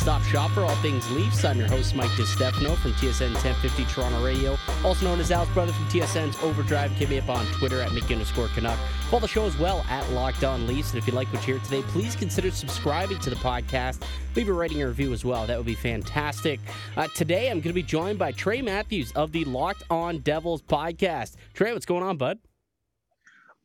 one-stop shop for all things Leafs. I'm your host, Mike DiStefano from TSN 1050 Toronto Radio, also known as Al's brother from TSN's Overdrive. Hit me up on Twitter at Mickey underscore Canuck. Follow the show as well at Locked On Leafs. And if you like what you hear today, please consider subscribing to the podcast. Leave a rating and review as well. That would be fantastic. Uh, today, I'm going to be joined by Trey Matthews of the Locked On Devils podcast. Trey, what's going on, bud?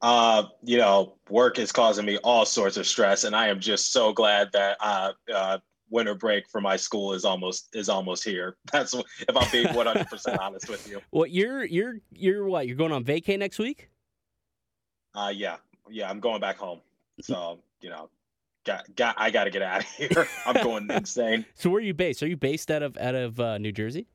uh, you know, work is causing me all sorts of stress, and I am just so glad that uh, uh, winter break for my school is almost is almost here. That's if I'm being 100 percent honest with you. Well, you're you're you're what? You're going on vacay next week? Uh, yeah, yeah, I'm going back home. So you know, got got I got to get out of here. I'm going insane. So where are you based? Are you based out of out of uh, New Jersey?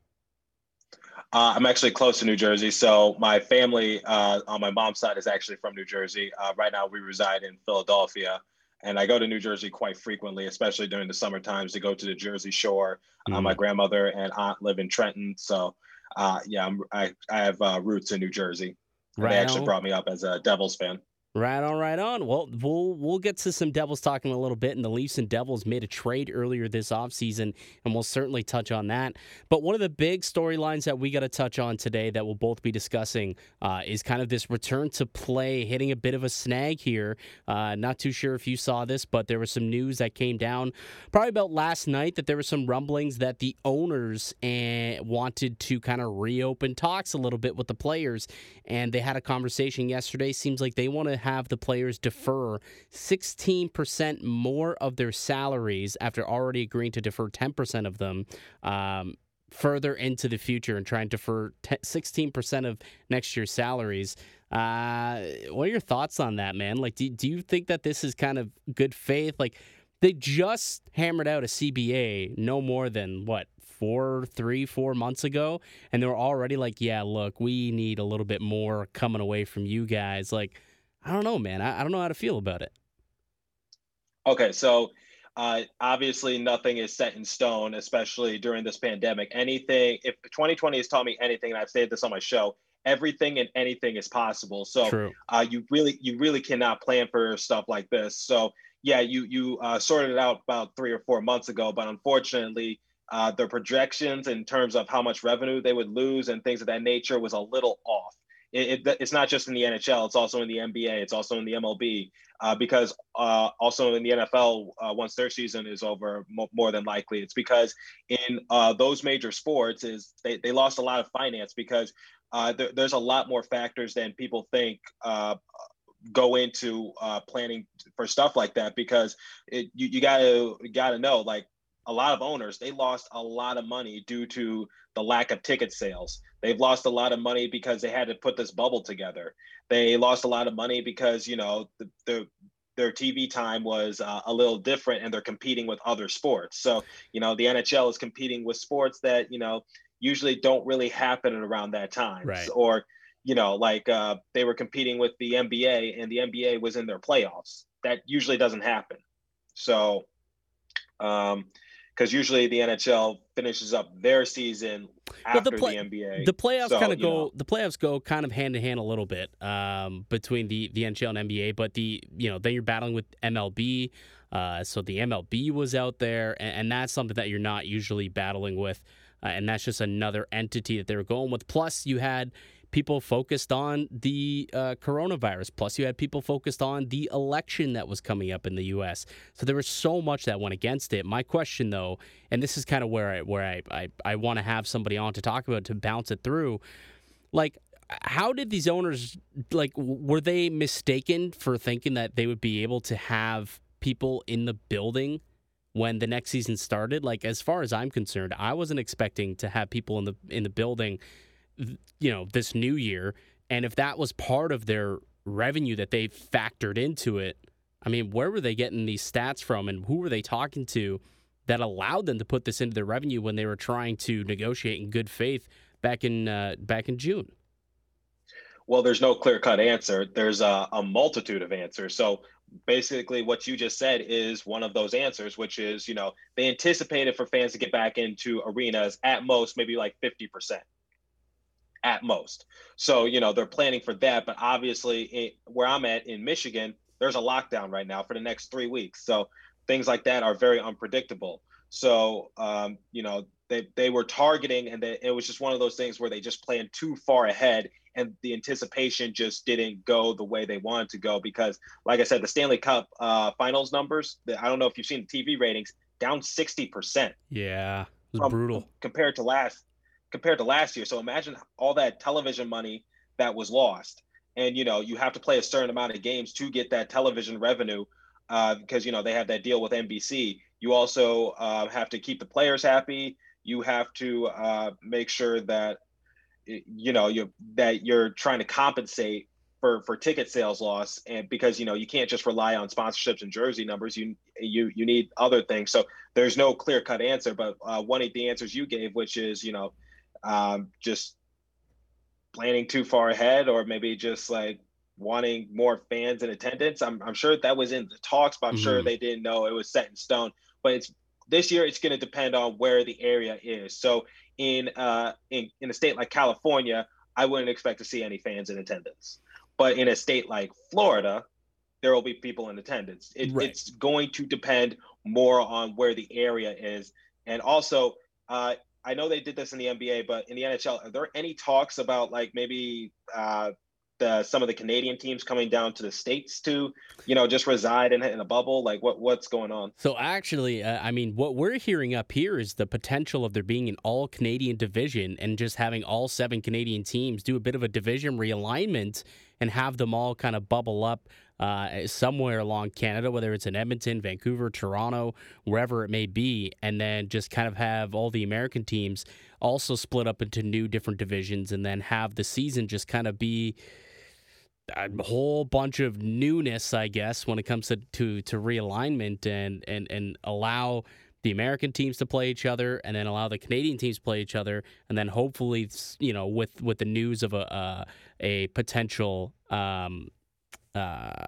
Uh, I'm actually close to New Jersey, so my family uh, on my mom's side is actually from New Jersey. Uh, right now, we reside in Philadelphia, and I go to New Jersey quite frequently, especially during the summer times to go to the Jersey Shore. Mm. my grandmother and aunt live in Trenton, so uh, yeah, I'm, i I have uh, roots in New Jersey. Right they actually brought me up as a Devils fan. Right on, right on. Well, we'll we'll get to some Devils talking a little bit, and the Leafs and Devils made a trade earlier this offseason, and we'll certainly touch on that. But one of the big storylines that we got to touch on today that we'll both be discussing uh, is kind of this return to play hitting a bit of a snag here. Uh, not too sure if you saw this, but there was some news that came down probably about last night that there were some rumblings that the owners eh, wanted to kind of reopen talks a little bit with the players, and they had a conversation yesterday. Seems like they want to have the players defer 16% more of their salaries after already agreeing to defer 10% of them um, further into the future and trying to defer 16% of next year's salaries. Uh, what are your thoughts on that, man? Like, do, do you think that this is kind of good faith? Like, they just hammered out a CBA no more than what four, three, four months ago, and they were already like, "Yeah, look, we need a little bit more coming away from you guys." Like, I don't know, man. I, I don't know how to feel about it. Okay, so uh, obviously nothing is set in stone, especially during this pandemic. Anything, if 2020 has taught me anything, and I've said this on my show, everything and anything is possible. So uh, you really, you really cannot plan for stuff like this. So yeah, you you uh, sorted it out about three or four months ago, but unfortunately, uh, their projections in terms of how much revenue they would lose and things of that nature was a little off it, it, it's not just in the NHL, it's also in the NBA, it's also in the MLB, uh, because uh, also in the NFL, uh, once their season is over, mo- more than likely, it's because in uh, those major sports is they, they lost a lot of finance because uh, there, there's a lot more factors than people think uh, go into planning for stuff like that because it, you, you gotta you gotta know like a lot of owners they lost a lot of money due to the lack of ticket sales they've lost a lot of money because they had to put this bubble together they lost a lot of money because you know the, the their TV time was uh, a little different and they're competing with other sports. So, you know, the NHL is competing with sports that, you know, usually don't really happen around that time. Right. Or, you know, like uh, they were competing with the NBA and the NBA was in their playoffs. That usually doesn't happen. So, um, because usually the NHL finishes up their season after the, play, the, NBA. The playoffs so, kind of go. Know. The playoffs go kind of hand in hand a little bit um, between the the NHL and NBA, but the you know then you're battling with MLB. Uh, so the MLB was out there, and, and, that's something that you're not usually battling with, uh, and that's just another entity that they were going with. Plus, you had people focused on the uh, coronavirus. Plus, you had people focused on the election that was coming up in the U.S. So there was so much that went against it. My question, though, and this is kind of where I where I I, I want to have somebody on to talk about to bounce it through, like. How did these owners like? Were they mistaken for thinking that they would be able to have people in the building when the next season started. Like as far as I'm concerned, I wasn't expecting to have people in the in the building you know, this new year. And if that was part of their revenue that they factored into it, I mean, where were they getting these stats from and who were they talking to that allowed them to put this into their revenue when they were trying to negotiate in good faith back in uh, back in June? Well, there's no clear cut answer. There's a, a multitude of answers. So basically what you just said is one of those answers which is you know they anticipated for fans to get back into arenas at most maybe like 50% at most. So, you know, they're planning for that. But obviously, it, where I'm at in Michigan, there's a lockdown right now for the next three weeks. So things like that are very unpredictable. So um, you know they they were targeting, and they, it was just one of those things where they just planned too far ahead, and the anticipation just didn't go the way they wanted to go because, like I said, the Stanley Cup uh, Finals numbers. I don't know if you've seen the TV ratings down sixty percent. Yeah, it was brutal compared to last compared to last year. So imagine all that television money that was lost, and you know you have to play a certain amount of games to get that television revenue uh, because you know they have that deal with NBC. You also uh, have to keep the players happy. You have to uh, make sure that you know you that you're trying to compensate for for ticket sales loss and because you know you can't just rely on sponsorships and jersey numbers you you you need other things so there's no clear cut answer but uh, one of the answers you gave which is you know um, just planning too far ahead or maybe just like wanting more fans in attendance. I'm, I'm sure that was in the talks but i'm mm-hmm. sure they didn't know it was set in stone. But it's this year it's going to depend on where the area is. So in uh in, in a state like california i wouldn't expect to see any fans in attendance. But in a state like florida there will be people in attendance. It, right. it's going to depend more on where the area is. And also uh I know they did this in the NBA, but in the NHL, are there any talks about like maybe uh, the, some of the Canadian teams coming down to the states to, you know, just reside in, in a bubble? Like, what what's going on? So actually, uh, I mean, what we're hearing up here is the potential of there being an all Canadian division and just having all seven Canadian teams do a bit of a division realignment and have them all kind of bubble up uh, somewhere along Canada, whether it's in Edmonton, Vancouver, Toronto, wherever it may be, and then just kind of have all the American teams also split up into new different divisions and then have the season just kind of be a whole bunch of newness, I guess, when it comes to, to, to realignment and, and, and allow the American teams to play each other, and then allow the Canadian teams to play each other, and then hopefully, you know, with with the news of a uh, a potential um, uh,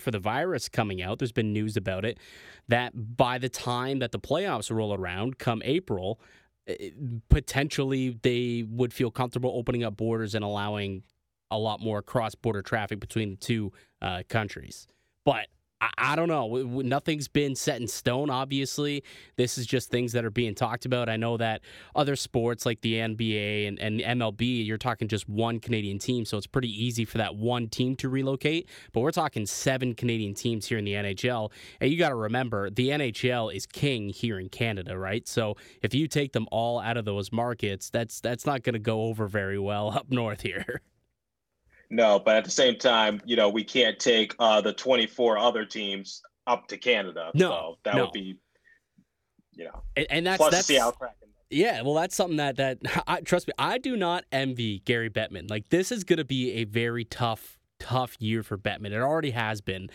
for the virus coming out, there's been news about it, that by the time that the playoffs roll around, come April, eh, potentially they would feel comfortable opening up borders and allowing a lot more cross border traffic between the two uh, countries. But I, I don't know. Nothing's been set in stone, obviously. This is just things that are being talked about. I know that other sports like the NBA and, and MLB, you're talking just one Canadian team, so it's pretty easy for that one team to relocate. But we're talking seven Canadian teams here in the NHL. And you got to remember, the NHL is king here in Canada, right? So if you take them all out of those markets, that's that's not going to go over very well up north here. No, but at the same time, you know, we can't take uh, the 24 other teams up to Canada. No, so that no. would be, you know, and, and that's plus that's Seattle Kraken. Yeah, well, that's something that that I, trust me, I do not envy Gary Bettman. Like this is going to be a very tough, tough year for Bettman. It already has been,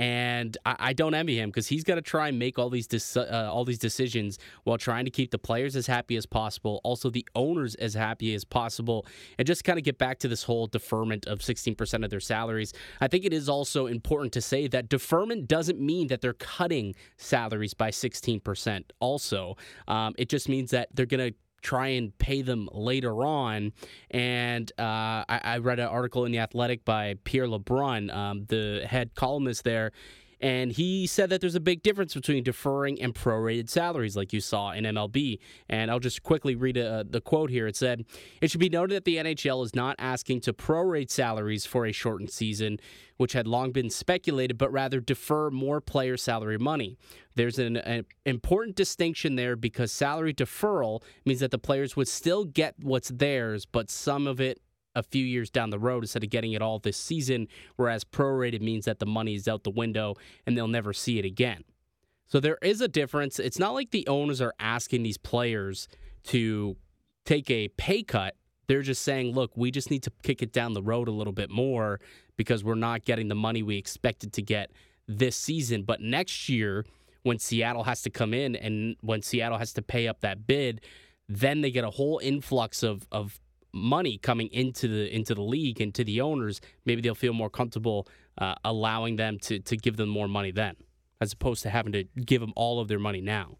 and I, I don't envy him because he's got to try and make all these uh, all these decisions while trying to keep the players as happy as possible, also the owners as happy as possible, and just kind of get back to this whole deferment of 16% of their salaries. I think it is also important to say that deferment doesn't mean that they're cutting salaries by 16%. Also, um, it just means that they're going to try and pay them later on. And uh, I, I, read an article in The Athletic by Pierre LeBrun, um, the head columnist there. And he said that there's a big difference between deferring and prorated salaries, like you saw in MLB. And I'll just quickly read a, uh, the quote here. It said, It should be noted that the NHL is not asking to prorate salaries for a shortened season, which had long been speculated, but rather defer more player salary money. There's an, an, important distinction there because salary deferral means that the players would still get what's theirs, but some of it a few years down the road instead of getting it all this season, whereas prorated means that the money is out the window and they'll never see it again. So there is a difference. It's not like the owners are asking these players to take a pay cut. They're just saying, look, we just need to kick it down the road a little bit more because we're not getting the money we expected to get this season. But next year, when Seattle has to come in and when Seattle has to pay up that bid, then they get a whole influx of, of money coming into the into the league and to the owners, maybe they'll feel more comfortable uh, allowing them to to give them more money then, as opposed to having to give them all of their money now.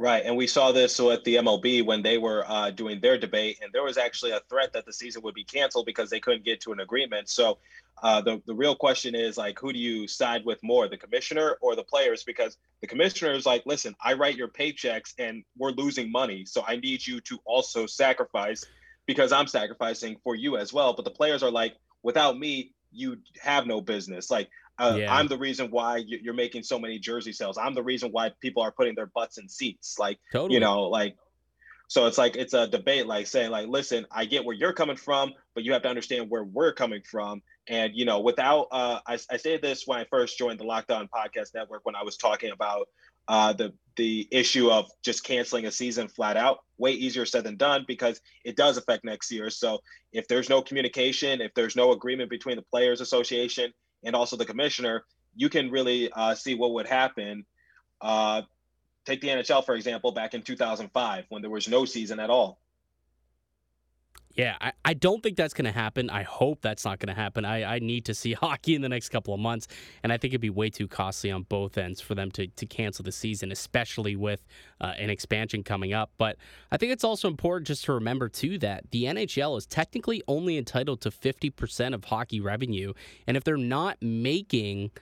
Right, and we saw this with the MLB when they were uh, doing their debate, and there was actually a threat that the season would be canceled because they couldn't get to an agreement. So, uh, the the real question is like, who do you side with more, the commissioner or the players? Because the commissioner is like, listen, I write your paychecks, and we're losing money, so I need you to also sacrifice because I'm sacrificing for you as well. But the players are like, without me, you have no business. Like uh, yeah. I'm the reason why you're making so many jersey sales. I'm the reason why people are putting their butts in seats. Like, totally. you know, like, so it's like it's a debate, like saying, like, listen, I get where you're coming from, but you have to understand where we're coming from. And you know, without, uh, I, I say this when I first joined the Locked On Podcast Network when I was talking about uh, the the issue of just canceling a season flat out. Way easier said than done because it does affect next year. So if there's no communication, if there's no agreement between the Players Association and also the commissioner, you can really uh, see what would happen. Uh, take the NHL, for example, back in 2005 when there was no season at all. Yeah, I, I don't think that's going to happen. I hope that's not going to happen. I, I need to see hockey in the next couple of months, and I think it'd be way too costly on both ends for them to, to cancel the season, especially with uh, an expansion coming up. But I think it's also important just to remember, too, that the NHL is technically only entitled to 50% of hockey revenue, and if they're not making –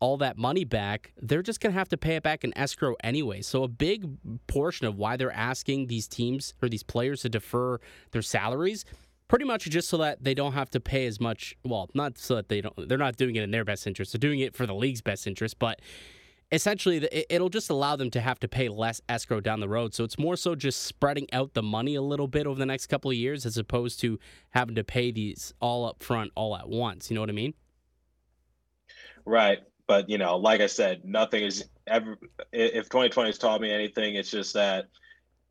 all that money back, they're just going to have to pay it back in escrow anyway. So, a big portion of why they're asking these teams or these players to defer their salaries, pretty much just so that they don't have to pay as much. Well, not so that they don't, they're not doing it in their best interest, they're doing it for the league's best interest, but essentially it'll just allow them to have to pay less escrow down the road so it's more so just spreading out the money a little bit over the next couple of years as opposed to having to pay these all up front all at once you know what i mean right but you know, like I said, nothing is ever. If 2020 has taught me anything, it's just that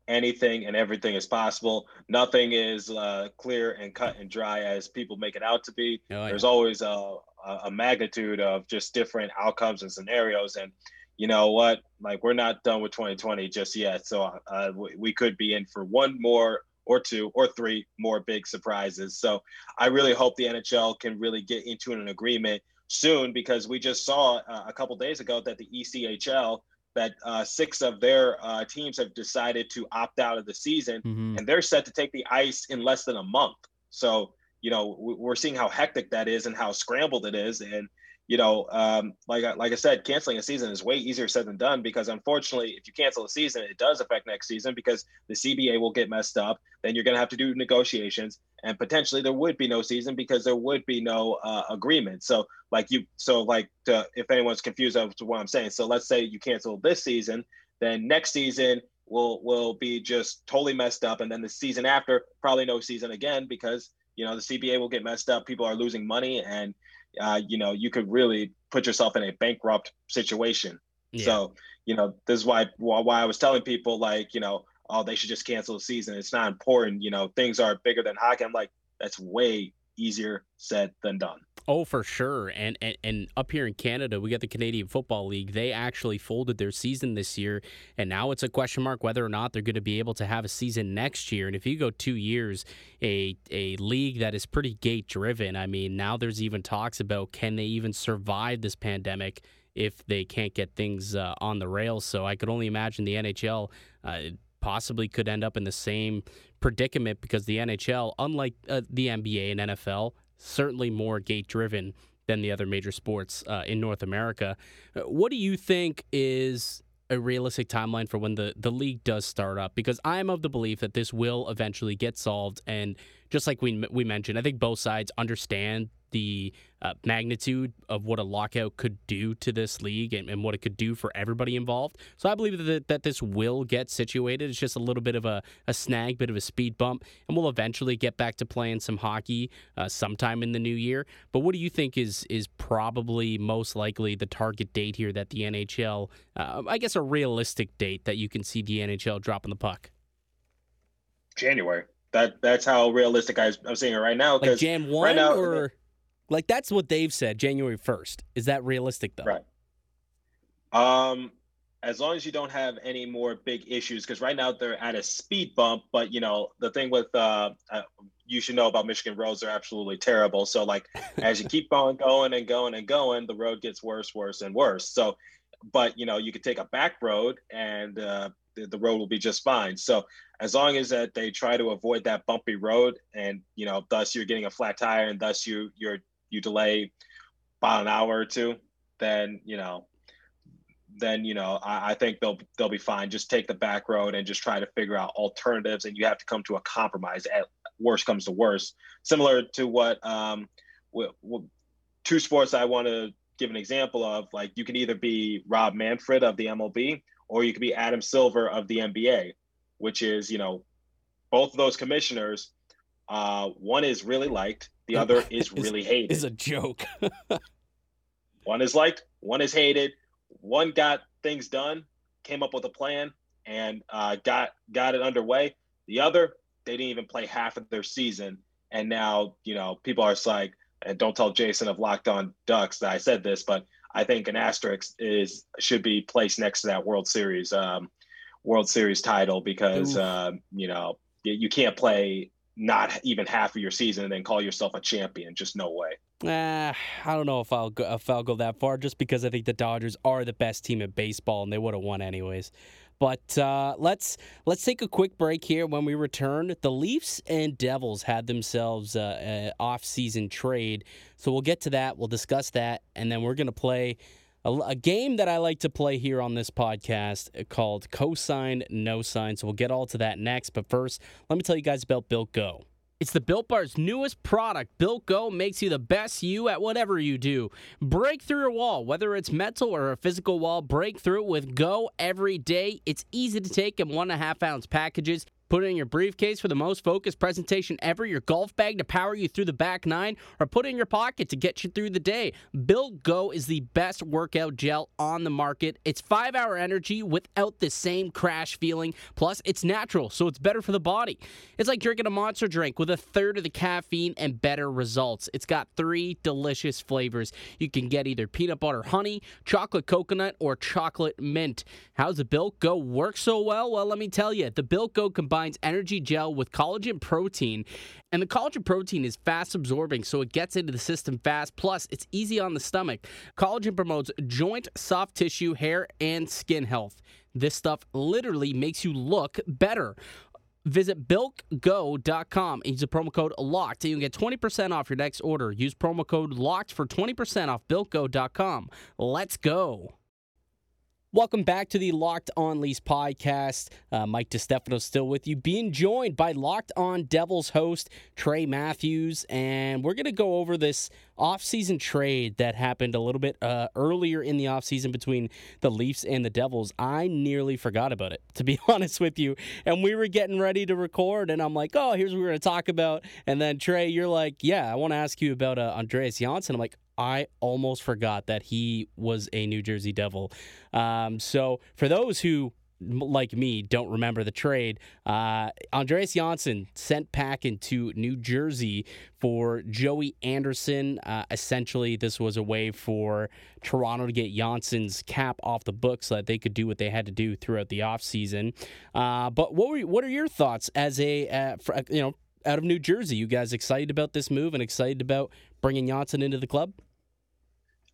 anything and everything is possible. Nothing is uh, clear and cut and dry as people make it out to be. Oh, There's always a, a magnitude of just different outcomes and scenarios. And you know what? Like we're not done with 2020 just yet. So uh, we could be in for one more or two or three more big surprises. So I really hope the NHL can really get into an agreement soon because we just saw uh, a couple days ago that the ECHL that uh, six of their uh, teams have decided to opt out of the season, mm-hmm. and they're set to take the ice in less than a month. So you know we're seeing how hectic that is and how scrambled it is, and you know, um, like like I said, canceling a season is way easier said than done because unfortunately, if you cancel a season, it does affect next season because the CBA will get messed up. Then you're going to have to do negotiations, and potentially there would be no season because there would be no uh, agreement. So, like you, so like to, if anyone's confused as to what I'm saying, so let's say you cancel this season, then next season will will be just totally messed up, and then the season after probably no season again because you know the CBA will get messed up. People are losing money and uh, you know, you could really put yourself in a bankrupt situation. Yeah. So, you know, this is why why I was telling people like, you know, oh, they should just cancel the season. It's not important. You know, things are bigger than hockey. I'm like, that's way easier said than done. Oh, for sure. And, and and up here in Canada, we got the Canadian Football League. They actually folded their season this year, and now it's a question mark whether or not they're going to be able to have a season next year. And if you go two years, a a league that is pretty gate driven. I mean, now there's even talks about can they even survive this pandemic if they can't get things uh, on the rails. So I could only imagine the NHL. Uh, possibly could end up in the same predicament because the NHL, unlike uh, the NBA and NFL, certainly more gate driven than the other major sports uh, in North America. Uh, what do you think is a realistic timeline for when the, the league does start up? Because I'm of the belief that this will eventually get solved. And just like we, we mentioned, I think both sides understand the uh, magnitude of what a lockout could do to this league and, and, what it could do for everybody involved. So I believe that, that this will get situated. It's just a little bit of a, a snag, bit of a speed bump, and we'll eventually get back to playing some hockey uh, sometime in the new year. But what do you think is is probably most likely the target date here that the NHL, uh, I guess, a realistic date that you can see the NHL dropping the puck? January. That that's how realistic I, am seeing it right now. Like Jan one right now, or like that's what they've said, January first. Is that realistic though? Right. Um, as long as you don't have any more big issues, because right now they're at a speed bump. But you know the thing with uh, uh you should know about Michigan roads are absolutely terrible. So like as you keep on going and going and going, the road gets worse, worse and worse. So, but you know you could take a back road and uh, the, the road will be just fine. So as long as that they try to avoid that bumpy road, and you know, thus you're getting a flat tire, and thus you you're you delay about an hour or two, then you know, then you know, I, I think they'll they'll be fine. Just take the back road and just try to figure out alternatives, and you have to come to a compromise. At worst comes to worst, similar to what um, w- w- two sports I want to give an example of. Like you can either be Rob Manfred of the MLB, or you could be Adam Silver of the NBA, which is you know, both of those commissioners. Uh, one is really liked, the other is really hated. Is a joke. one is liked, one is hated. One got things done, came up with a plan, and uh, got got it underway. The other, they didn't even play half of their season, and now you know people are like, and don't tell Jason of Locked On Ducks that I said this, but I think an asterisk is should be placed next to that World Series um, World Series title because um, you know you, you can't play not even half of your season and then call yourself a champion. Just no way. Uh, I don't know if I'll go, if I'll go that far, just because I think the Dodgers are the best team in baseball, and they would have won anyways. But uh, let's let's take a quick break here. When we return, the Leafs and Devils had themselves uh, an off-season trade, so we'll get to that. We'll discuss that, and then we're gonna play a, a game that I like to play here on this podcast called Co-sign No Sign. So we'll get all to that next. But first, let me tell you guys about Built Go. It's the Built Bar's newest product. Built Go makes you the best you at whatever you do. Break through a wall, whether it's mental or a physical wall, break through with Go every day. It's easy to take in one and a half ounce packages. Put it in your briefcase for the most focused presentation ever, your golf bag to power you through the back nine, or put it in your pocket to get you through the day. Built Go is the best workout gel on the market. It's five hour energy without the same crash feeling. Plus, it's natural, so it's better for the body. It's like drinking a monster drink with a third of the caffeine and better results. It's got three delicious flavors. You can get either peanut butter honey, chocolate coconut, or chocolate mint. How's the Built Go work so well? Well, let me tell you, the Built Go combines energy gel with collagen protein. And the collagen protein is fast absorbing, so it gets into the system fast. Plus, it's easy on the stomach. Collagen promotes joint, soft tissue, hair, and skin health. This stuff literally makes you look better. Visit BuiltGo.com and use the promo code LOCKED and you get 20% off your next order. Use promo code LOCKED for 20% off BuiltGo.com. Let's go. Welcome back to the Locked On Leafs podcast. Uh, Mike DeStefano still with you, being joined by Locked On Devils host Trey Matthews, and we're going to go over this offseason trade that happened a little bit uh, earlier in the offseason between the Leafs and the Devils. I nearly forgot about it, to be honest with you. And we were getting ready to record, and I'm like, oh, here's what we're going to talk about. And then Trey, you're like, yeah, I want to ask you about uh, Andreas Johnsson. I'm like, I almost forgot that he was a New Jersey Devil. Um, so for those who like me, don't remember the trade. Uh, Andreas Johnsson sent back into New Jersey for Joey Anderson. Uh, essentially, this was a way for Toronto to get Johnsson's cap off the books so that they could do what they had to do throughout the offseason. Uh, but what were what are your thoughts as a uh, for, you know out of New Jersey? You guys excited about this move and excited about bringing Johnsson into the club?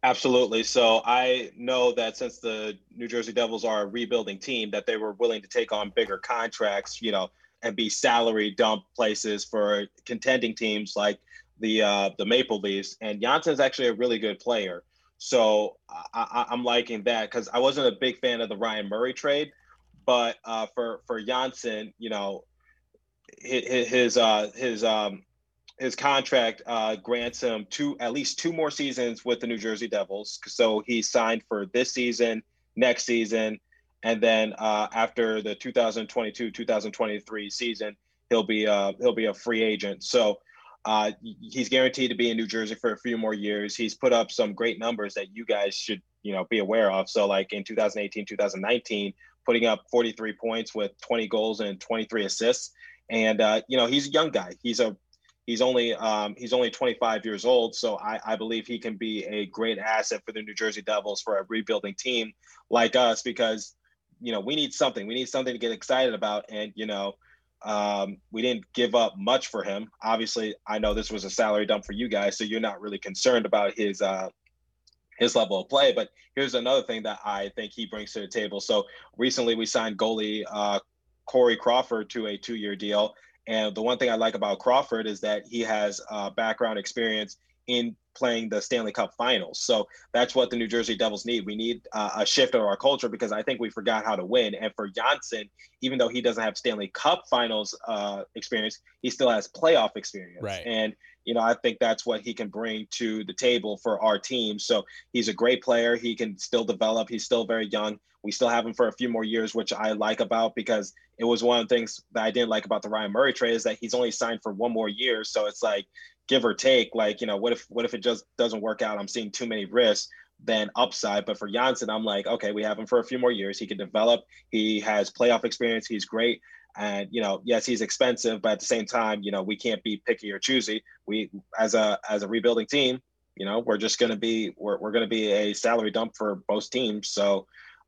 Absolutely. So I know that since the New Jersey Devils are a rebuilding team, that they were willing to take on bigger contracts, you know, and be salary dump places for contending teams like the uh, the Maple Leafs. And Johnsson's actually a really good player. So I, am liking that because I wasn't a big fan of the Ryan Murray trade, but uh, for for Johnsson, you know, his his uh, his um, his contract uh, grants him two at least two more seasons with the New Jersey Devils. So he signed for this season, next season, and then uh, after the 2022-2023 season, he'll be uh, he'll be a free agent. So uh, he's guaranteed to be in New Jersey for a few more years. He's put up some great numbers that you guys should you know be aware of. So like in 2018, 2019, putting up 43 points with 20 goals and 23 assists. And uh, you know he's a young guy. He's a He's only um, he's only 25 years old, so I, I believe he can be a great asset for the New Jersey Devils for a rebuilding team like us because you know we need something. We need something to get excited about, and you know um, we didn't give up much for him. Obviously, I know this was a salary dump for you guys, so you're not really concerned about his uh, his level of play. But here's another thing that I think he brings to the table. So recently we signed goalie uh, Corey Crawford to a two-year deal, and the one thing I like about Crawford is that he has uh, background experience in playing the Stanley Cup Finals. So that's what the New Jersey Devils need. We need uh, a shift of our culture because I think we forgot how to win. And for Johnsson, even though he doesn't have Stanley Cup Finals uh, experience, he still has playoff experience. Right. And you know, I think that's what he can bring to the table for our team. So he's a great player. He can still develop. He's still very young. We still have him for a few more years, which I like about because it was one of the things that I didn't like about the Ryan Murray trade is that he's only signed for one more year. So it's like give or take, like, you know, what if what if it just doesn't work out? I'm seeing too many risks than upside. But for Johnsson, I'm like, okay, we have him for a few more years. He can develop. He has playoff experience. He's great. And you know, yes, he's expensive, but at the same time, you know, we can't be picky or choosy. We as a as a rebuilding team, you know, we're just gonna be we're we're gonna be a salary dump for both teams. So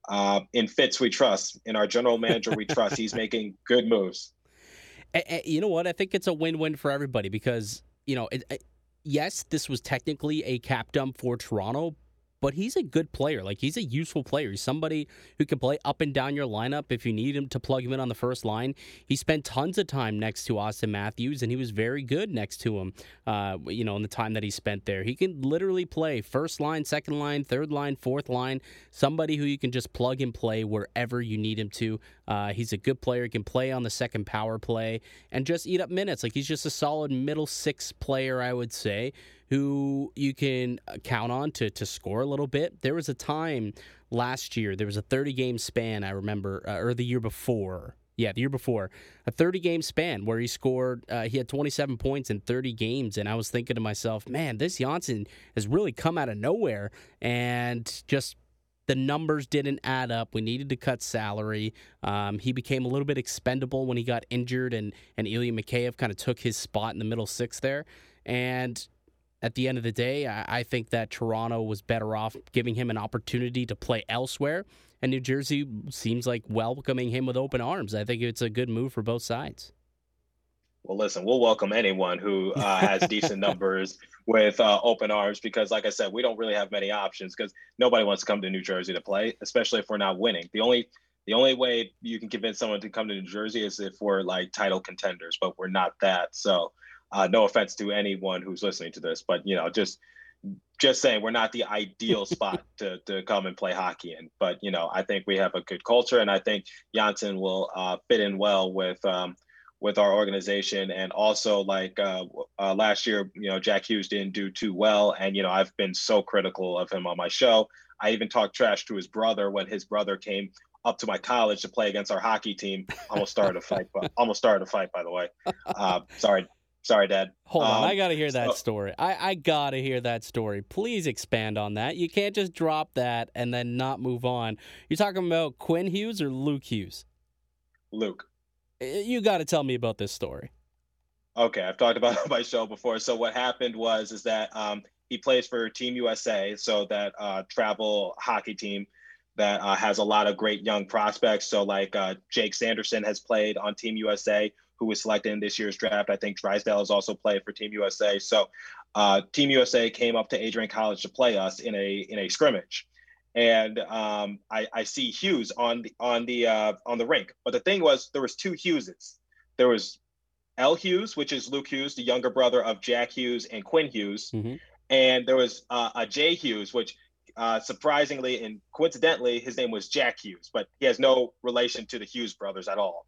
uh, in Fitz we trust. In our general manager we trust. He's making good moves. You know what? I think it's a win-win for everybody because you know, it, it, yes, this was technically a cap dump for Toronto, but he's a good player. Like he's a useful player. He's somebody who can play up and down your lineup if you need him to plug him in on the first line. He spent tons of time next to Auston Matthews, and he was very good next to him. Uh, you know, in the time that he spent there, he can literally play first line, second line, third line, fourth line. Somebody who you can just plug and play wherever you need him to. Uh, he's a good player. He can play on the second power play and just eat up minutes. Like he's just a solid middle six player, I would say who you can uh, count on to to score a little bit. There was a time last year, there was a 30 game span, I remember, uh, or the year before. Yeah, the year before, a 30 game span where he scored, uh, he had 27 points in 30 games. And I was thinking to myself, man, this Johnsson has really come out of nowhere and just the numbers didn't add up. We needed to cut salary. Um, he became a little bit expendable when he got injured, and and Ilya Mikheyev kind of took his spot in the middle six there. And at the end of the day, I, I think that Toronto was better off giving him an opportunity to play elsewhere. And New Jersey seems like welcoming him with open arms. I think it's a good move for both sides. Well, listen, we'll welcome anyone who uh, has decent numbers with uh, open arms because, like I said, we don't really have many options because nobody wants to come to New Jersey to play, especially if we're not winning. The only the only way you can convince someone to come to New Jersey is if we're like title contenders, but we're not that. So uh, no offense to anyone who's listening to this, but you know, just just saying we're not the ideal spot to, to come and play hockey in. But you know, I think we have a good culture, and I think Johnsson will uh, fit in well with um, with our organization. And also, like uh, uh, last year, you know, Jack Hughes didn't do too well, and you know, I've been so critical of him on my show. I even talked trash to his brother when his brother came up to my college to play against our hockey team. Almost started a fight, but almost started a fight, by the way. Uh, sorry, Sorry, Dad. Hold um, on, I got to hear that so, story. I, I got to hear that story. Please expand on that. You can't just drop that and then not move on. You're talking about Quinn Hughes or Luke Hughes? Luke. You got to tell me about this story. Okay, I've talked about my show before. So what happened was is that um, he plays for Team USA, so that uh, travel hockey team that uh, has a lot of great young prospects. So like uh, Jake Sanderson has played on Team USA who was selected in this year's draft. I think Drysdale has also played for Team USA. So uh, Team USA came up to Adrian College to play us in a in a scrimmage. And um, I, I, see Hughes on the on the uh, on the rink. But the thing was, there was two Hugheses. There was L. Hughes, which is Luke Hughes, the younger brother of Jack Hughes and Quinn Hughes, mm-hmm. and there was uh, a Jay Hughes, which uh, surprisingly and coincidentally, his name was Jack Hughes, but he has no relation to the Hughes brothers at all.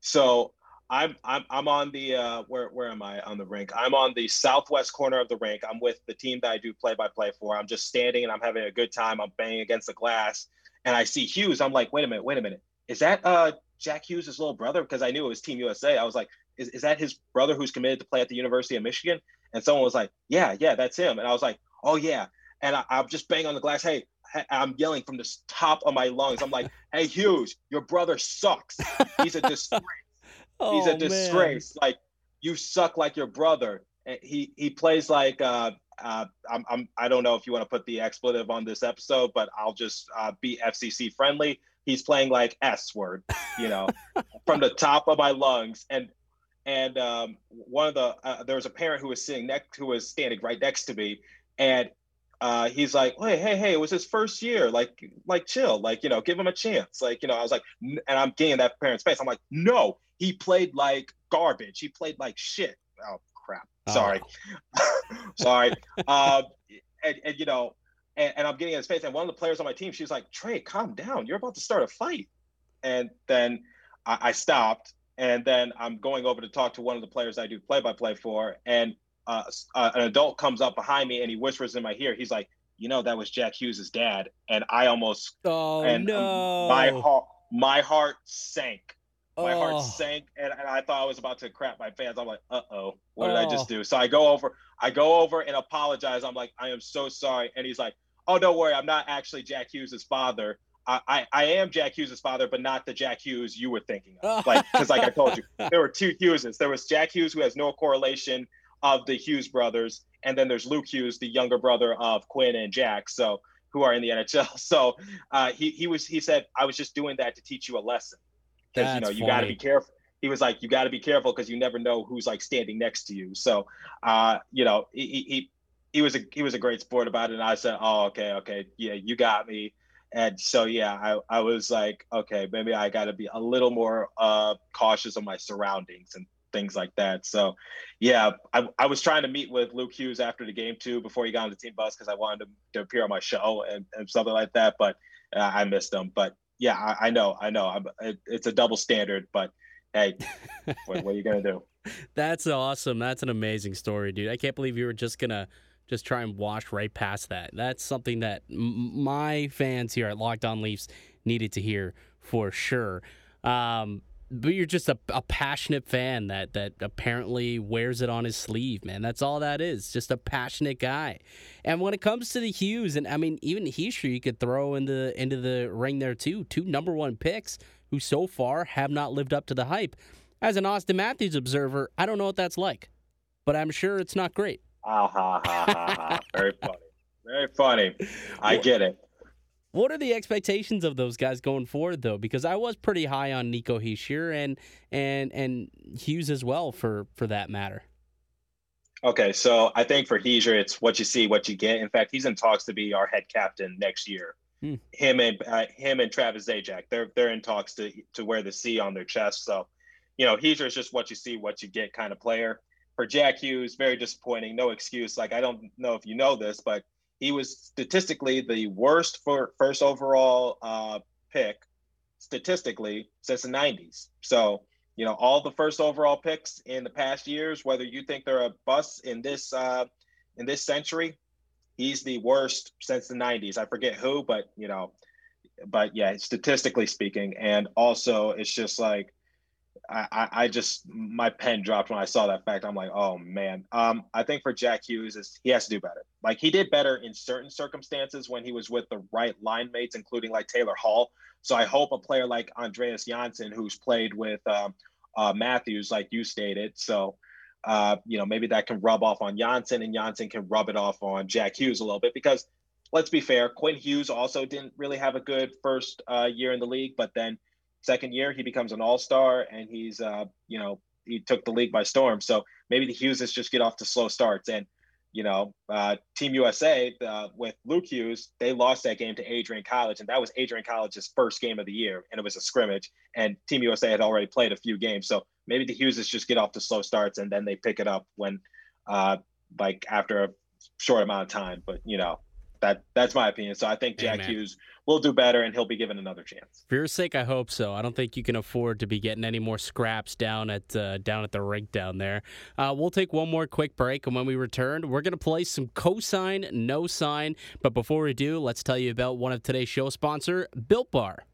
So I'm I'm I'm on the uh, where where am I on the rink? I'm on the southwest corner of the rink. I'm with the team that I do play by play for. I'm just standing and I'm having a good time. I'm banging against the glass, and I see Hughes. I'm like, wait a minute, wait a minute. Is that uh, Jack Hughes' little brother? Because I knew it was Team USA. I was like, is, is that his brother who's committed to play at the University of Michigan? And someone was like, yeah, yeah, that's him. And I was like, oh yeah. And I, I'm just banging on the glass. Hey, I'm yelling from the top of my lungs. I'm like, hey Hughes, your brother sucks. He's a disgrace. Oh, He's a disgrace. Man. Like you suck like your brother. And He he plays like uh, uh, I'm, I'm I don't know if you want to put the expletive on this episode, but I'll just uh, be FCC friendly. He's playing like S word, you know, from the top of my lungs. And and um, one of the uh, there was a parent who was sitting next who was standing right next to me, and uh, he's like, hey, hey, hey, it was his first year. Like, like, chill. Like, you know, give him a chance. Like, you know, I was like, and I'm getting that parent's face. I'm like, no, he played like garbage. He played like shit. Oh crap. Sorry, oh. sorry. uh, and, and, you know, and, and, I'm getting in his face. And one of the players on my team, she was like, Trey, calm down. You're about to start a fight. And then I, I stopped. And then I'm going over to talk to one of the players I do play by play for. And uh, uh, an adult comes up behind me and he whispers in my ear. He's like, "You know, that was Jack Hughes' dad." And I almost oh and, no, my heart my heart sank. My oh. heart sank, and, and I thought I was about to crap my pants. I'm like, "Uh oh, what did oh. I just oh. do?" So I go over, I go over and apologize. I'm like, "I am so sorry," and he's like, "Oh, don't worry, I'm not actually Jack Hughes' father." I, I, I am Jack Hughes' father, but not the Jack Hughes you were thinking of. Like, because like I told you, there were two Hugheses. There was Jack Hughes, who has no correlation of the Hughes brothers, and then there's Luke Hughes, the younger brother of Quinn and Jack, so who are in the NHL. So uh, he he was he said I was just doing that to teach you a lesson because you know you got to be careful. He was like you got to be careful because you never know who's like standing next to you. So uh, you know he, he he was a he was a great sport about it, and I said, oh okay okay yeah you got me. And so yeah, I, I was like, okay, maybe I got to be a little more uh, cautious of my surroundings and things like that. So, yeah, I, I was trying to meet with Luke Hughes after the game too before he got on the team bus because I wanted him to appear on my show and, and something like that. But uh, I missed him. But yeah, I, I know, I know, I'm, it, it's a double standard. But hey, what, what are you gonna do? That's awesome. That's an amazing story, dude. I can't believe you were just gonna just try and wash right past that. That's something that m- my fans here at Locked On Leafs needed to hear for sure. Um, but you're just a, a passionate fan that that apparently wears it on his sleeve, man. That's all that is. Just a passionate guy. And when it comes to the Hughes, and I mean even Hischier, you could throw in the into the ring there too. Two number one picks who so far have not lived up to the hype. As an Auston Matthews observer, I don't know what that's like, but I'm sure it's not great. Ah ha ha ha ha! Very funny. Very funny. I get it. What are the expectations of those guys going forward, though? Because I was pretty high on Nico Hischier and and and Hughes as well, for for that matter. Okay, so I think for Hischier, it's what you see, what you get. In fact, he's in talks to be our head captain next year. Hmm. Him and uh, him and Travis Zajac, they're they're in talks to to wear the C on their chest. So, you know, Hischier is just what you see, what you get kind of player. For Jack Hughes, very disappointing. No excuse. Like I don't know if you know this, but he was statistically the worst for first overall uh, pick statistically since the 90s. So, you know, all the first overall picks in the past years, whether you think they're a bust in this uh, in this century, he's the worst since the 90s. I forget who, but you know, but yeah, statistically speaking, and also it's just like I, I just my pen dropped when I saw that fact. I'm like, oh man. Um, I think for Jack Hughes is he has to do better. Like he did better in certain circumstances when he was with the right line mates, including like Taylor Hall. So I hope a player like Andreas Johnsson, who's played with um, uh, Matthews, like you stated, so uh, you know maybe that can rub off on Johnsson, and Johnsson can rub it off on Jack Hughes a little bit because let's be fair, Quinn Hughes also didn't really have a good first uh, year in the league, but then Second year, he becomes an all star and he's, uh, you know, he took the league by storm. So maybe the Hugheses just get off to slow starts. And, you know, uh, Team USA uh, with Luke Hughes, they lost that game to Adrian College. And that was Adrian College's first game of the year. And it was a scrimmage. And Team USA had already played a few games. So maybe the Hugheses just get off to slow starts and then they pick it up when, uh, like, after a short amount of time. But, you know, that that's my opinion. So I think Jack Amen. Hughes will do better and he'll be given another chance. For your sake, I hope so. I don't think you can afford to be getting any more scraps down at uh, down at the rink down there. Uh, we'll take one more quick break, and when we return, we're going to play some co-sign, no sign. But before we do, let's tell you about one of today's show sponsor, Built Bar.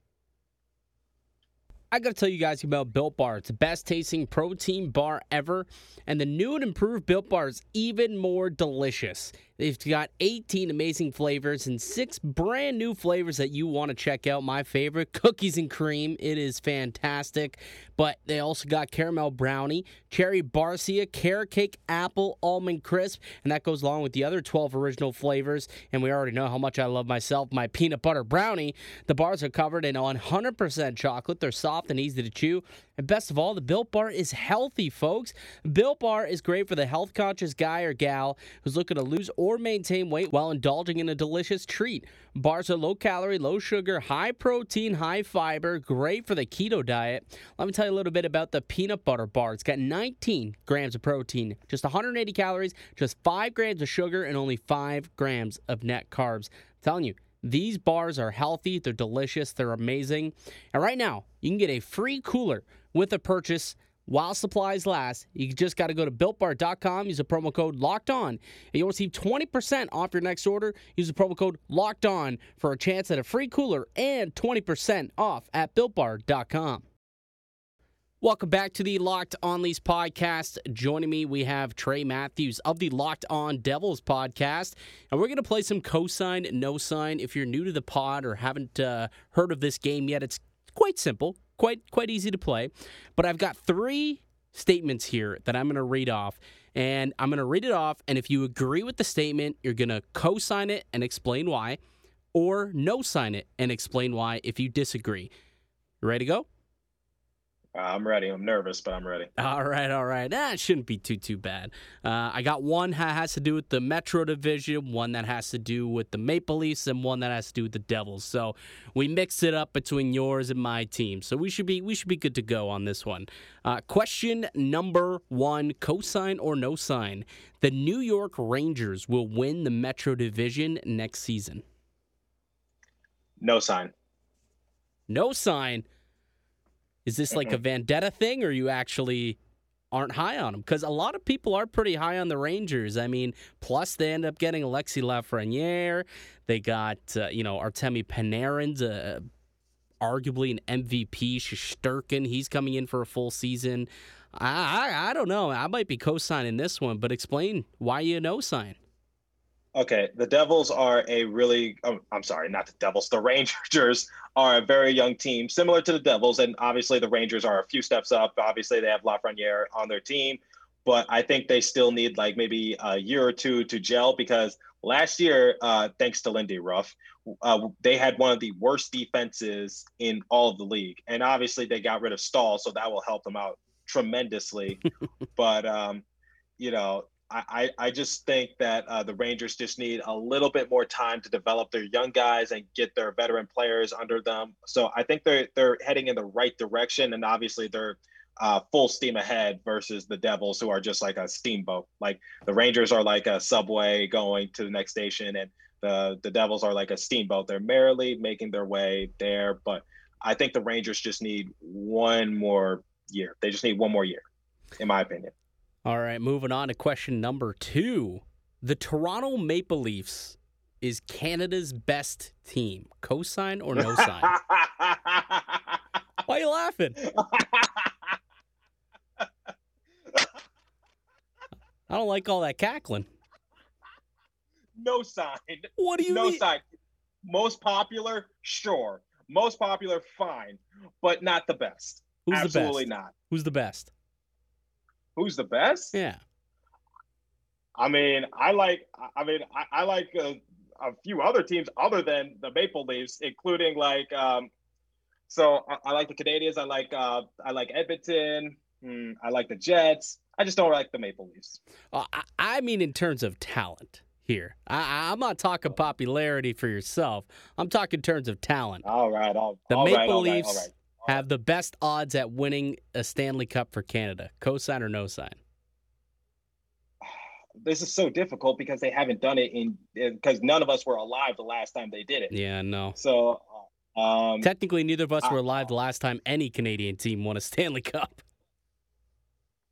I got to tell you guys about Built Bar. It's the best tasting protein bar ever, and the new and improved Built Bar is even more delicious. They've got 18 amazing flavors and six brand new flavors that you want to check out. My favorite, cookies and cream. It is fantastic. But they also got caramel brownie, cherry barcia, carrot cake, apple, almond crisp, and that goes along with the other 12 original flavors. And we already know how much I love myself my peanut butter brownie. The bars are covered in 100% chocolate. They're soft and easy to chew And best of all, the Built Bar is healthy, folks. Built Bar is great for the health conscious guy or gal who's looking to lose or maintain weight while indulging in a delicious treat. Bars are low calorie, low sugar, high protein, high fiber, great for the keto diet. Let me tell you a little bit about the peanut butter bar. It's got 19 grams of protein, just 180 calories, just 5 grams of sugar, and only 5 grams of net carbs. I'm telling you, these bars are healthy, they're delicious, they're amazing. And right now, you can get a free cooler with a purchase while supplies last. You just got to go to builtbar.com, use the promo code locked on, and you'll receive 20% off your next order. Use the promo code locked on for a chance at a free cooler and 20% off at builtbar.com. Welcome back to the Locked On Leafs podcast. Joining me, we have Trey Matthews of the Locked On Devils podcast, and we're going to play some co-sign, no sign. If you're new to the pod or haven't uh, heard of this game yet, it's quite simple, quite quite easy to play. But I've got three statements here that I'm going to read off, and I'm going to read it off. And if you agree with the statement, you're going to co-sign it and explain why, or no sign it and explain why if you disagree. Ready to go? Uh, I'm ready. I'm nervous, but I'm ready. All right, all right. That shouldn't be too too bad. Uh, I got one that has to do with the Metro Division, one that has to do with the Maple Leafs, and one that has to do with the Devils. So we mix it up between yours and my team. So we should be we should be good to go on this one. Uh, question number one: Co-sign or no sign? The New York Rangers will win the Metro Division next season. No sign. No sign. Is this like a vendetta thing, or you actually aren't high on them? Because a lot of people are pretty high on the Rangers. I mean, plus they end up getting Alexi Lafreniere. They got uh, you know Artemi Panarin's uh, arguably an MVP. Shesterkin, he's coming in for a full season. I, I I don't know. I might be co-signing this one, but explain why you no sign. Okay, the Devils are a really, oh, I'm sorry, not the Devils, the Rangers are a very young team, similar to the Devils. And obviously, the Rangers are a few steps up. Obviously, they have Lafreniere on their team, but I think they still need like maybe a year or two to gel because last year, uh, thanks to Lindy Ruff, uh, they had one of the worst defenses in all of the league. And obviously, they got rid of Staal, so that will help them out tremendously. but, um, you know, I, I just think that uh, the Rangers just need a little bit more time to develop their young guys and get their veteran players under them. So I think they're they're heading in the right direction, and obviously they're uh, full steam ahead versus the Devils, who are just like a steamboat. Like the Rangers are like a subway going to the next station, and the the Devils are like a steamboat. They're merrily making their way there, but I think the Rangers just need one more year. They just need one more year, in my opinion. All right, moving on to question number two. The Toronto Maple Leafs is Canada's best team. Co-sign or no sign? Why are you laughing? I don't like all that cackling. No sign. What do you no mean? sign. Most popular, sure. Most popular, fine, but not the best. Who's Absolutely the best? not. Who's the best? Who's the best? Yeah. I mean, I like. I mean, I, I like a, a, few other teams other than the Maple Leafs, including like. Um, so I, I like the Canadiens. I like. Uh, I like Edmonton. Hmm, I like the Jets. I just don't like the Maple Leafs. Uh, I, I mean, in terms of talent here, I, I'm not talking popularity for yourself. I'm talking in terms of talent. All right, all, The all Maple right, all right, Leafs all right. Have the best odds at winning a Stanley Cup for Canada. Co-sign or no sign? This is so difficult because they haven't done it in because none of us were alive the last time they did it. Yeah, no. So, um, Technically, neither of us were uh, alive the last time any Canadian team won a Stanley Cup.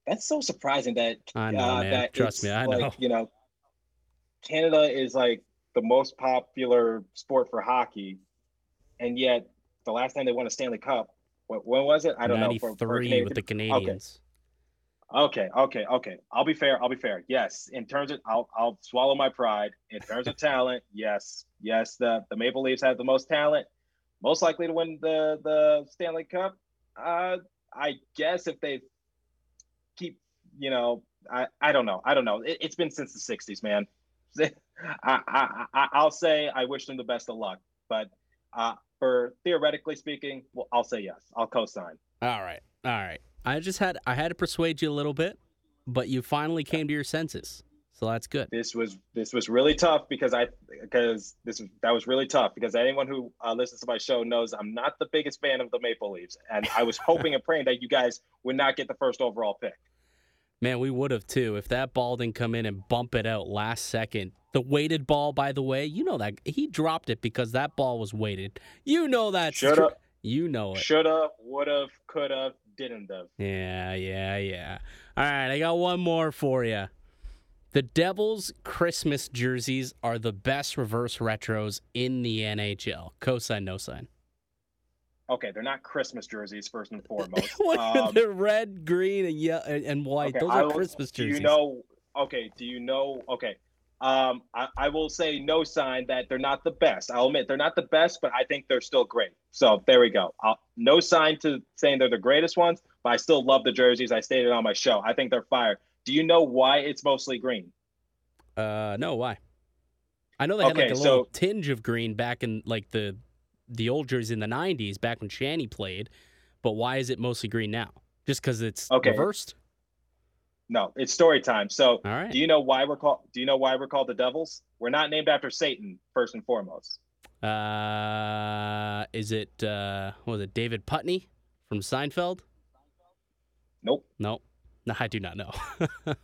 that's so surprising that I know, uh, man. that Trust me, I like, know. You know, Canada is like the most popular sport for hockey, and yet the last time they won a Stanley Cup, what, when was it? I don't know. For, for 93 with the Canadiens. Okay, okay, okay. I'll be fair. I'll be fair. Yes, in terms of, I'll, I'll swallow my pride. In terms of talent, yes, yes. The the Maple Leafs have the most talent, most likely to win the the Stanley Cup. Uh, I guess if they keep, you know, I I don't know. I don't know. It, it's been since the '60s, man. I, I, I I'll say I wish them the best of luck, but uh, for theoretically speaking, well, I'll say yes. I'll co-sign. All right. All right. I just had I had to persuade you a little bit, but you finally came to your senses. So that's good. This was this was really tough because I because this that was really tough because anyone who uh, listens to my show knows I'm not the biggest fan of the Maple Leafs, and I was hoping and praying that you guys would not get the first overall pick. Man, we would have too if that ball didn't come in and bump it out last second. The weighted ball, by the way, you know that he dropped it because that ball was weighted. You know that. Shoulda. You know it. Shoulda, woulda, coulda, didn't have. Yeah, yeah, yeah. All right, I got one more for you. The Devils' Christmas jerseys are the best reverse retros in the NHL. Co-sign, no sign. Okay, they're not Christmas jerseys first and foremost. what um, the red, green, and yellow and white? Okay, Those are will, Christmas jerseys. Do you know? Okay, do you know? Okay, um, I, I, will say no sign that they're not the best. I'll admit they're not the best, but I think they're still great. So there we go. I'll, no sign to saying they're the greatest ones, but I still love the jerseys. I stated on my show. I think they're fire. Do you know why it's mostly green? Uh, no, why? I know they had okay, like a little so, tinge of green back in like the the old jerseys in the '90s, back when Shanny played. But why is it mostly green now? Just because it's okay. reversed? No, it's story time. So, right. do you know why we're called? Do you know why we're called the Devils? We're not named after Satan, first and foremost. Uh, is it uh, what was it David Puddy from Seinfeld? Nope. Nope. No, I do not know.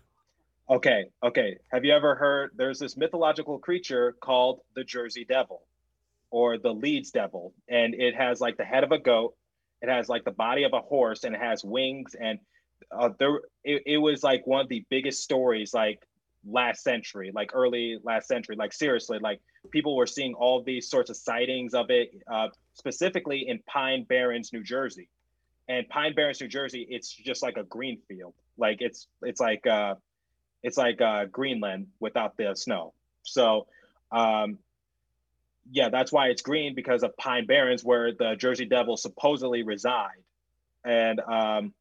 okay, okay. Have you ever heard? There's this mythological creature called the Jersey Devil, or the Leeds Devil, and it has like the head of a goat. It has like the body of a horse, and it has wings and uh, there it, it was like one of the biggest stories like last century like early last century. Like seriously like people were seeing all these sorts of sightings of it uh, specifically in pine barrens new jersey. And pine barrens new jersey it's just like a green field. Like it's it's like uh it's like uh greenland without the snow. So um yeah that's why it's green because of pine barrens where the jersey devils supposedly reside. And um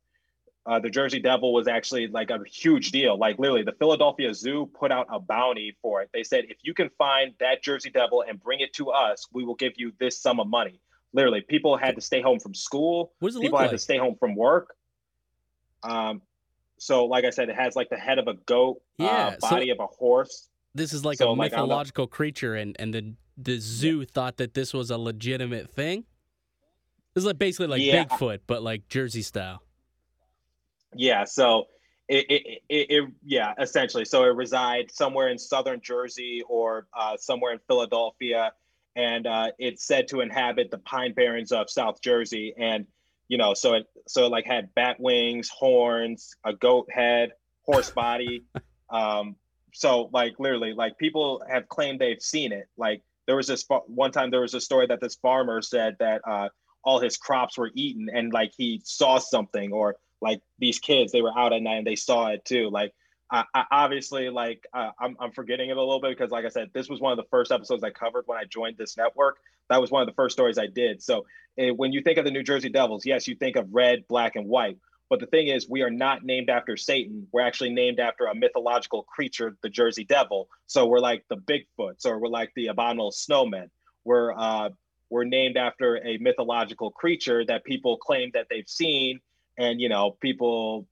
uh, the Jersey Devil was actually like a huge deal. Like literally, the Philadelphia Zoo put out a bounty for it. They said, if you can find that Jersey Devil and bring it to us, we will give you this sum of money. Literally, people had to stay home from school. What does it people had like? to stay home from work. Um, so like I said, it has like the head of a goat, uh, yeah, uh, body so of a horse. This is like so, a like, mythological creature, and and the the zoo yeah. thought that this was a legitimate thing. This is like basically like yeah. Bigfoot, but like Jersey style. Yeah, so it, it, it, it, yeah, essentially. So it resides somewhere in southern Jersey or uh, somewhere in Philadelphia, and uh, it's said to inhabit the pine barrens of South Jersey. And you know, so it so it like had bat wings, horns, a goat head, horse body. um, so like literally, like people have claimed they've seen it. Like there was this one time there was a story that this farmer said that uh, all his crops were eaten, and like he saw something or like these kids they were out at night and they saw it too. Like I, I obviously like uh, I'm, I'm forgetting it a little bit because like i said this was one of the first episodes i covered when i joined this network. That was one of the first stories i did. So eh, when you think of the new jersey devils yes you think of red black and white. But the thing is we are not named after satan. We're actually named after a mythological creature the jersey devil. So we're like the bigfoots or we're like the abominable snowmen. We're uh, we're named after a mythological creature that people claim that they've seen and you know people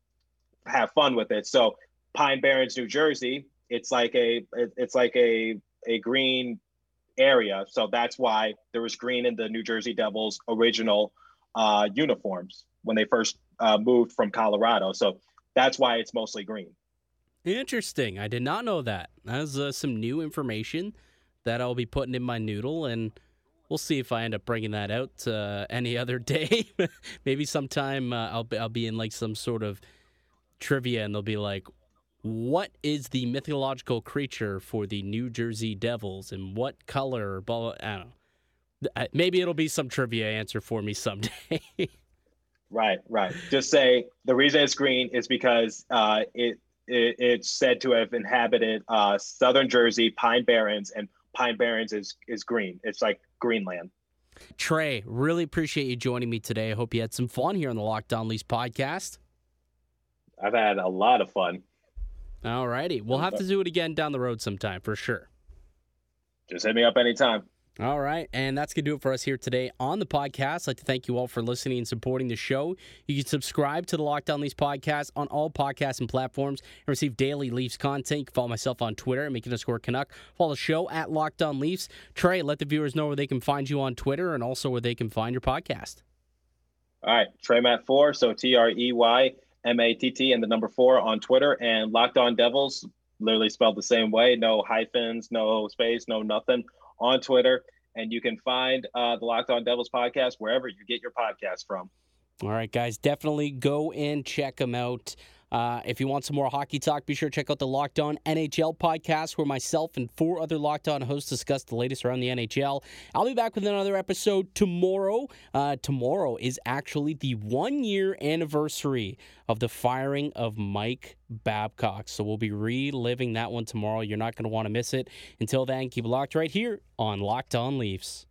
have fun with it. So Pine Barrens, New Jersey, it's like a it's like a a green area. So that's why there was green in the New Jersey Devils original uh, uniforms when they first uh, moved from Colorado. So that's why it's mostly green. Interesting. I did not know that. That's uh, some new information that I'll be putting in my noodle and we'll see if I end up bringing that out uh, any other day. Maybe sometime uh, I'll be, I'll be in like some sort of trivia, and they'll be like, "What is the mythological creature for the New Jersey Devils, and what color?" Blah, I don't know. Maybe it'll be some trivia answer for me someday. right, right. Just say the reason it's green is because uh, it, it, it's said to have inhabited uh, southern Jersey, Pine Barrens, and Pine Barrens is is green. It's like Greenland. Trey, really appreciate you joining me today. I hope you had some fun here on the Locked On Leafs podcast. I've had a lot of fun. All righty. We'll have to do it again down the road sometime for sure. Just hit me up anytime. All right. And that's going to do it for us here today on the podcast. I'd like to thank you all for listening and supporting the show. You can subscribe to the Locked On Leafs podcast on all podcasts and platforms and receive daily Leafs content. You can follow myself on Twitter at a Score Canuck. Follow the show at Locked On Leafs. Trey, let the viewers know where they can find you on Twitter and also where they can find your podcast. All right. Trey Matt 4. So T R E Y M A T T and the number four on Twitter and Locked On Devils, literally spelled the same way. No hyphens, no space, no nothing on Twitter. And you can find uh, the Locked On Devils podcast wherever you get your podcast from. All right, guys, definitely go and check them out. Uh, if you want some more hockey talk, be sure to check out the Locked On NHL podcast, where myself and four other Locked On hosts discuss the latest around the NHL. I'll be back with another episode tomorrow. Uh, tomorrow is actually the one year anniversary of the firing of Mike Babcock. So we'll be reliving that one tomorrow. You're not going to want to miss it. Until then, keep it locked right here on Locked On Leafs.